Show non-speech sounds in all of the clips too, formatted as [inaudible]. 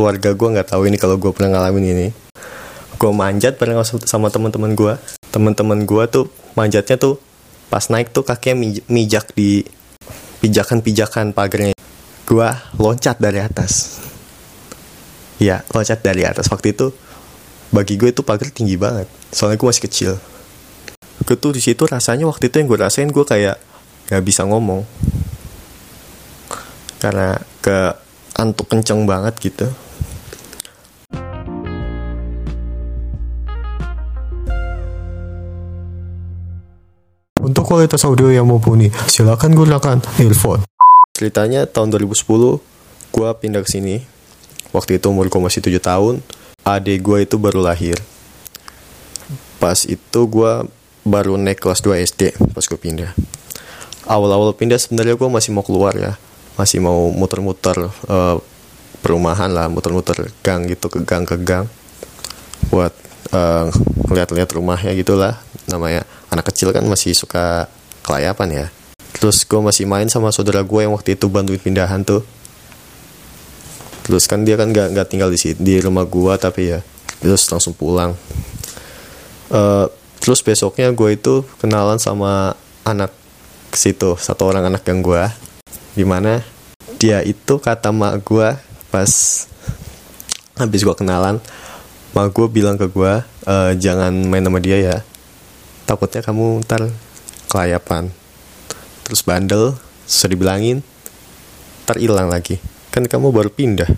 keluarga gue nggak tahu ini kalau gue pernah ngalamin ini. Gue manjat bareng sama teman-teman gue teman-teman gue tuh manjatnya tuh pas naik tuh kakinya mij- mijak di pijakan-pijakan pagarnya gue loncat dari atas. Ya loncat dari atas. Waktu itu bagi gue itu pagar tinggi banget. Soalnya gue masih kecil. Gue tuh di situ rasanya waktu itu yang gue rasain gue kayak nggak bisa ngomong. Karena ke antuk kenceng banget gitu Untuk kualitas audio yang mumpuni, silakan gunakan earphone. ceritanya tahun 2010 gue pindah ke sini. Waktu itu umur gue masih 7 tahun adik gue itu baru lahir. Pas itu gue baru naik kelas 2 SD pas gue pindah. Awal-awal pindah sebenarnya gue masih mau keluar ya. Masih mau muter-muter eh, perumahan lah muter-muter gang gitu ke gang ke gang buat eh, ngeliat-liat rumahnya gitulah namanya anak kecil kan masih suka kelayapan ya. Terus gue masih main sama saudara gue yang waktu itu bantuin pindahan tuh. Terus kan dia kan nggak nggak tinggal di situ di rumah gue tapi ya terus langsung pulang. Eh, terus besoknya gue itu kenalan sama anak situ satu orang anak yang gue di mana dia itu kata mak gue pas habis gue kenalan mak gue bilang ke gue "Eh, jangan main sama dia ya takutnya kamu ntar kelayapan. Terus bandel susah dibilangin ntar hilang lagi. Kan kamu baru pindah.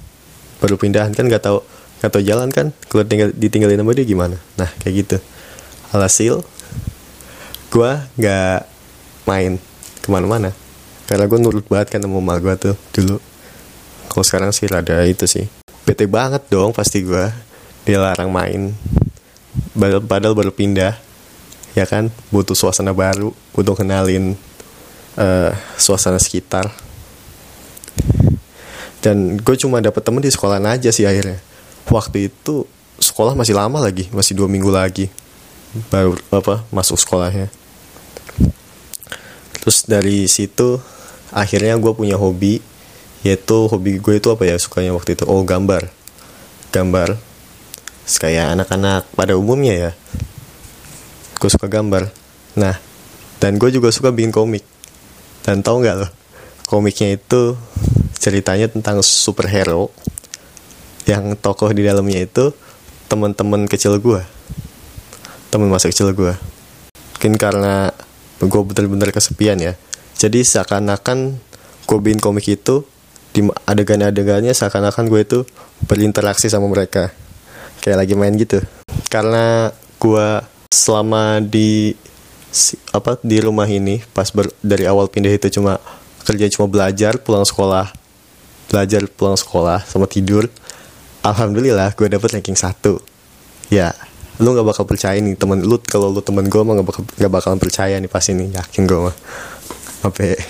Baru pindahan kan nggak tahu nggak tahu jalan kan? Kalau tinggal ditinggalin sama dia gimana? Nah kayak gitu. Alhasil gue nggak main ke mana-mana. Karena gue nurut banget kan sama mama gue tuh dulu. Kalau sekarang sih rada itu sih. Bete banget dong pasti gue dia larang main. Padahal baru pindah ya kan? Butuh suasana baru butuh kenalin eh, suasana sekitar. Dan gue cuma dapet temen di sekolah aja sih akhirnya. Waktu itu sekolah masih lama lagi masih dua minggu lagi. Baru apa masuk sekolahnya. Terus dari situ akhirnya gue punya hobi yaitu hobi gue itu apa ya sukanya waktu itu? Oh gambar. Gambar. Kayak anak-anak pada umumnya ya gue suka gambar. Nah dan gue juga suka bikin komik. Dan tau nggak loh komiknya itu ceritanya tentang superhero yang tokoh di dalamnya itu teman-teman kecil gue teman masa kecil gue mungkin karena gue bener-bener kesepian ya. Jadi seakan-akan gue bikin komik itu di adegan-adegannya seakan-akan gue itu berinteraksi sama mereka. Kayak lagi main gitu. Karena gue selama di apa di rumah ini pas ber- dari awal pindah itu cuma kerja cuma belajar pulang sekolah belajar pulang sekolah sama tidur. Alhamdulillah gue dapet ranking satu. Ya lu nggak bakal percaya nih temen lu kalau lu temen gue mah nggak bakal nggak bakalan percaya nih pasti nih yakin gue mah. Apa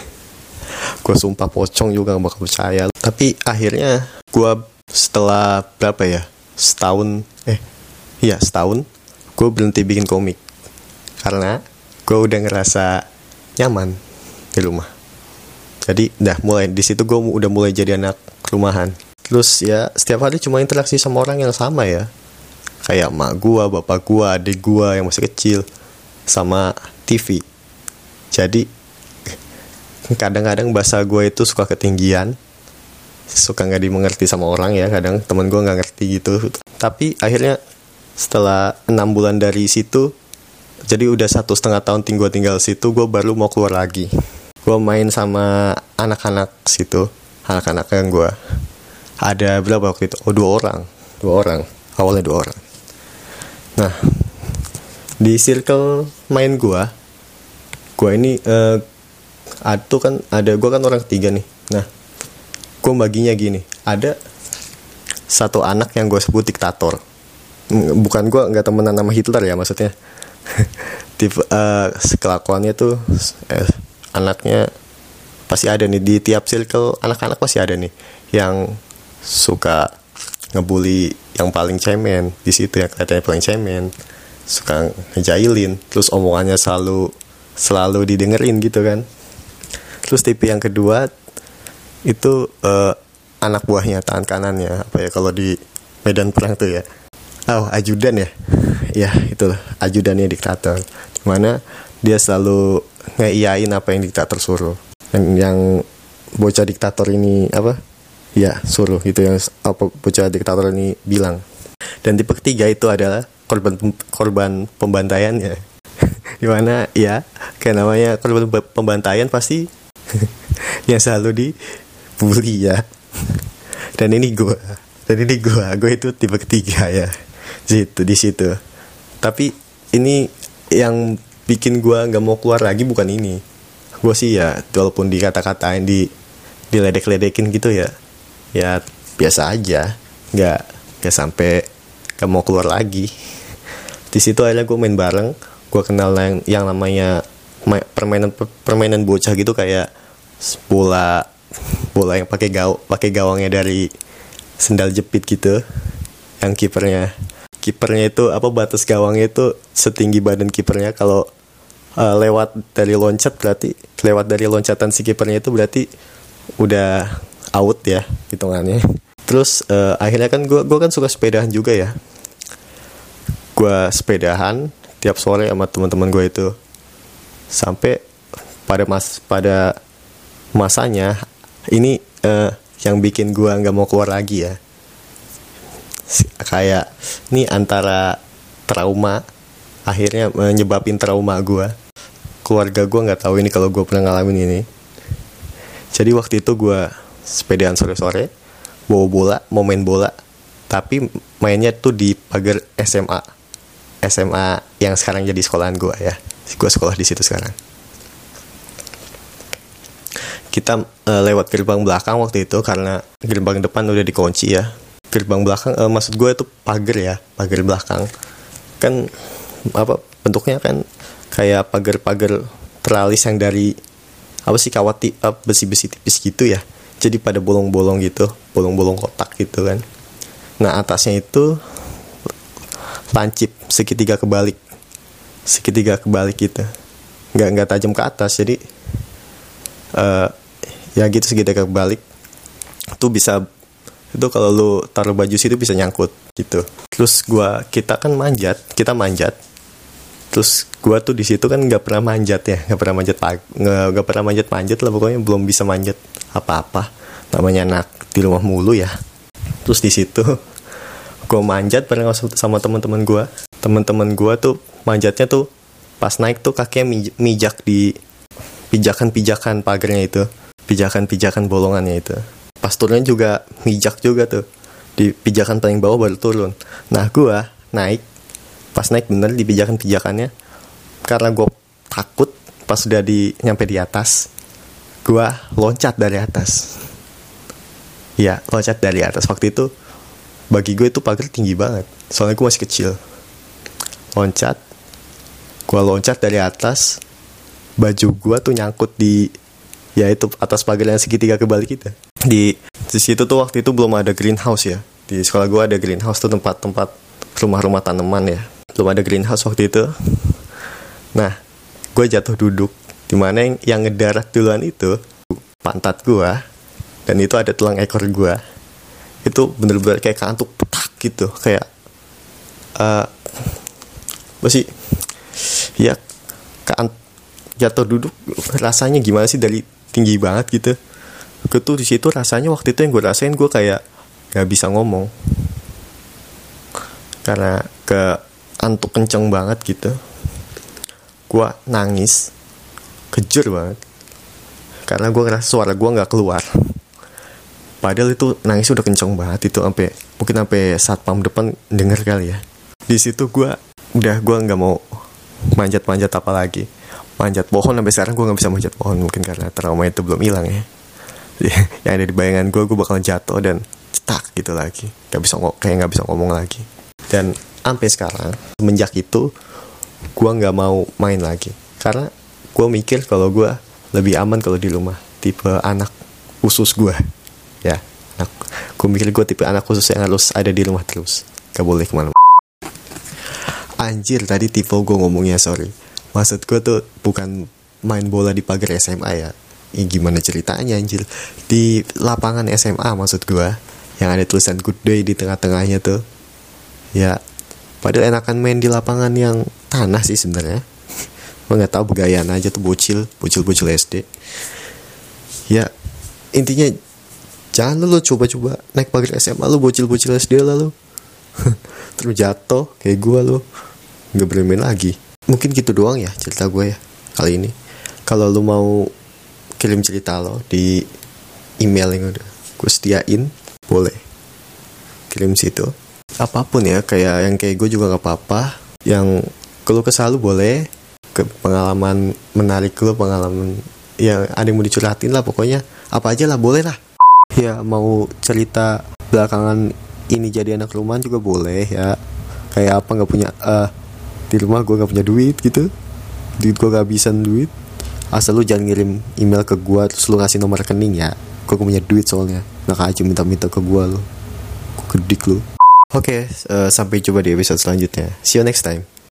gue sumpah pocong juga nggak bakal percaya. Tapi akhirnya gue setelah berapa ya? Setahun eh iya setahun gue berhenti bikin komik karena gue udah ngerasa nyaman di rumah jadi dah mulai di situ gue udah mulai jadi anak rumahan terus ya setiap hari cuma interaksi sama orang yang sama ya kayak mak gua, bapak gua, adik gua yang masih kecil sama TV. Jadi kadang-kadang bahasa gua itu suka ketinggian, suka nggak dimengerti sama orang ya. Kadang temen gua nggak ngerti gitu. Tapi akhirnya setelah enam bulan dari situ, jadi udah satu setengah tahun tinggal tinggal situ, gua baru mau keluar lagi. Gua main sama anak-anak situ, anak-anak yang gua ada berapa waktu itu? Oh dua orang, dua orang. Awalnya dua orang. Nah, di circle main gua, gua ini eh ada kan ada gua kan orang ketiga nih. Nah, gua baginya gini, ada satu anak yang gue sebut diktator. Bukan gua nggak temenan sama Hitler ya maksudnya. [laughs] Tipe eh, kelakuannya tuh eh, anaknya pasti ada nih. Di tiap circle anak-anak pasti ada nih yang suka ngebully yang paling cemen. Di situ yang kelihatannya paling cemen suka ngejailin terus omongannya selalu selalu didengerin gitu kan. Terus tipe yang kedua itu eh, anak buahnya tangan kanannya apa ya kalau di medan perang tuh ya oh ajudan ya? Ya itulah ajudannya diktator. Di mana dia selalu ngeiyain apa yang diktator suruh. Yang, yang bocah diktator ini apa? Ya suruh. Itu yang apa bocah diktator ini bilang. Dan tipe ketiga itu adalah korban korban pembantaian ya [laughs] di mana ya kayak namanya korban pembantaian pasti [laughs] yang selalu dibully ya. [laughs] Dan ini gue dan ini gue gue itu tipe ketiga ya situ di situ. Tapi ini yang bikin gue nggak mau keluar lagi bukan ini. Gue sih ya walaupun dikata-katain di diledek-ledekin gitu ya ya biasa aja. Nggak nggak sampai gak mau keluar lagi. Di situ akhirnya gue main bareng. Gue kenal yang yang namanya permainan permainan bocah gitu kayak bola bola yang pakai gaw pakai gawangnya dari sendal jepit gitu yang kipernya kipernya itu apa batas gawangnya itu setinggi badan kipernya. Kalau uh, lewat dari loncat berarti lewat dari loncatan si kipernya itu berarti udah out ya hitungannya. Terus uh, akhirnya kan gue gue kan suka sepedahan juga ya. Gue sepedahan tiap sore sama teman-teman gue itu. Sampai pada mas pada masanya ini uh, yang bikin gue nggak mau keluar lagi ya kayak ini antara trauma akhirnya menyebabin trauma gue keluarga gue nggak tahu ini kalau gue pernah ngalamin ini. Jadi waktu itu gue sepedaan sore-sore bawa bola mau main bola tapi mainnya tuh di pagar SMA SMA yang sekarang jadi sekolahan gue ya. Gue sekolah di situ sekarang. Kita uh, lewat gerbang belakang waktu itu karena gerbang depan udah dikunci ya gerbang belakang uh, maksud gue itu pagar ya pagar belakang. Kan apa bentuknya kan kayak pagar-pagar teralis yang dari apa sih kawat uh, besi-besi tipis gitu ya. Jadi pada bolong-bolong gitu bolong-bolong kotak gitu kan. Nah atasnya itu lancip segitiga kebalik. Segitiga kebalik gitu. Nggak nggak tajam ke atas jadi uh, ya gitu segitiga kebalik. Tuh bisa itu kalau lu taruh baju situ bisa nyangkut gitu. Terus gua kita kan manjat kita manjat. Terus gua tuh di situ kan nggak pernah manjat ya nggak pernah manjat nggak pernah manjat manjat lah pokoknya belum bisa manjat apa apa namanya anak di rumah mulu ya. Terus di situ [laughs] gue manjat bareng sama teman-teman gue teman-teman gue tuh manjatnya tuh pas naik tuh kakinya mijak di pijakan-pijakan pagarnya itu. Pijakan-pijakan bolongannya itu pas turunnya juga mijak juga tuh. Di pijakan paling bawah baru turun. Nah gue naik. Pas naik bener di pijakan-pijakannya karena gue takut pas udah di nyampe di atas gue loncat dari atas. Ya loncat dari atas. Waktu itu bagi gue itu pagar tinggi banget. Soalnya gue masih kecil. Loncat. Gue loncat dari atas. Baju gue tuh nyangkut di ya itu atas pagar yang segitiga kebalik kita di di situ tuh waktu itu belum ada greenhouse ya. Di sekolah gue ada greenhouse tuh tempat-tempat rumah-rumah tanaman ya. Belum ada greenhouse waktu itu. Nah gue jatuh duduk. Di mana yang, yang ngedarat duluan itu pantat gue dan itu ada tulang ekor gue itu bener-bener kayak kantuk petak gitu. Kayak uh, apa sih? Ya kan jatuh duduk rasanya gimana sih? Dari tinggi banget gitu gue tuh di situ rasanya waktu itu yang gue rasain gue kayak nggak bisa ngomong. Karena ke antuk kenceng banget gitu. Gue nangis kejur banget. Karena gue ngerasa suara gue nggak keluar. Padahal itu nangis udah kenceng banget itu sampai mungkin sampai satpam depan denger kali ya. Di situ gue udah gue nggak mau manjat-manjat apa lagi. Manjat pohon sampai sekarang gue nggak bisa manjat pohon mungkin karena trauma itu belum hilang ya [laughs] yang ada di bayangan gue gue bakal jatuh dan cetak gitu lagi. Nggak bisa kayak nggak bisa ngomong lagi. Dan sampai sekarang semenjak itu gue nggak mau main lagi. Karena gue mikir kalau gue lebih aman kalau di rumah. Tipe anak khusus gue ya aku mikir gue tipe anak khusus yang harus ada di rumah terus. Gak boleh ke mana anjir tadi tipe gue ngomongnya sorry. Maksud gue tuh bukan main bola di pagar SMA ya Ih, gimana ceritanya anjir? Di lapangan SMA maksud gua yang ada tulisan good day di tengah-tengahnya tuh. Ya padahal enakan main di lapangan yang tanah sih sebenarnya. [laughs] Nggak tahu begayaan aja tuh bocil bocil-bocil SD ya intinya jangan lu, coba-coba naik pagar SMA lu bocil-bocil SD lah lu. [laughs] Terus jatuh kayak gua lu. Nggak boleh main lagi. Mungkin gitu doang ya cerita gue ya kali ini. Kalau lu mau kirim cerita lo di email yang udah gue sediain boleh. Kirim situ. Apa pun ya kayak yang kayak gue juga gak apa-apa. Yang kalau kesal lu boleh ke pengalaman menarik lu pengalaman yang ada yang mau dicurhatin lah pokoknya apa aja lah boleh lah. Ya mau cerita belakangan ini jadi anak rumahan juga boleh ya. Kayak apa nggak punya eh di rumah gue nggak punya duit gitu. Duit gue bisa duit asal lu jangan ngirim email ke gua terus lu ngasih nomor rekening ya. Gua gak punya duit soalnya. Nggak aja minta-minta ke gua lu. Gua kedik lu. Oke eh, sampai coba di episode selanjutnya. See you next time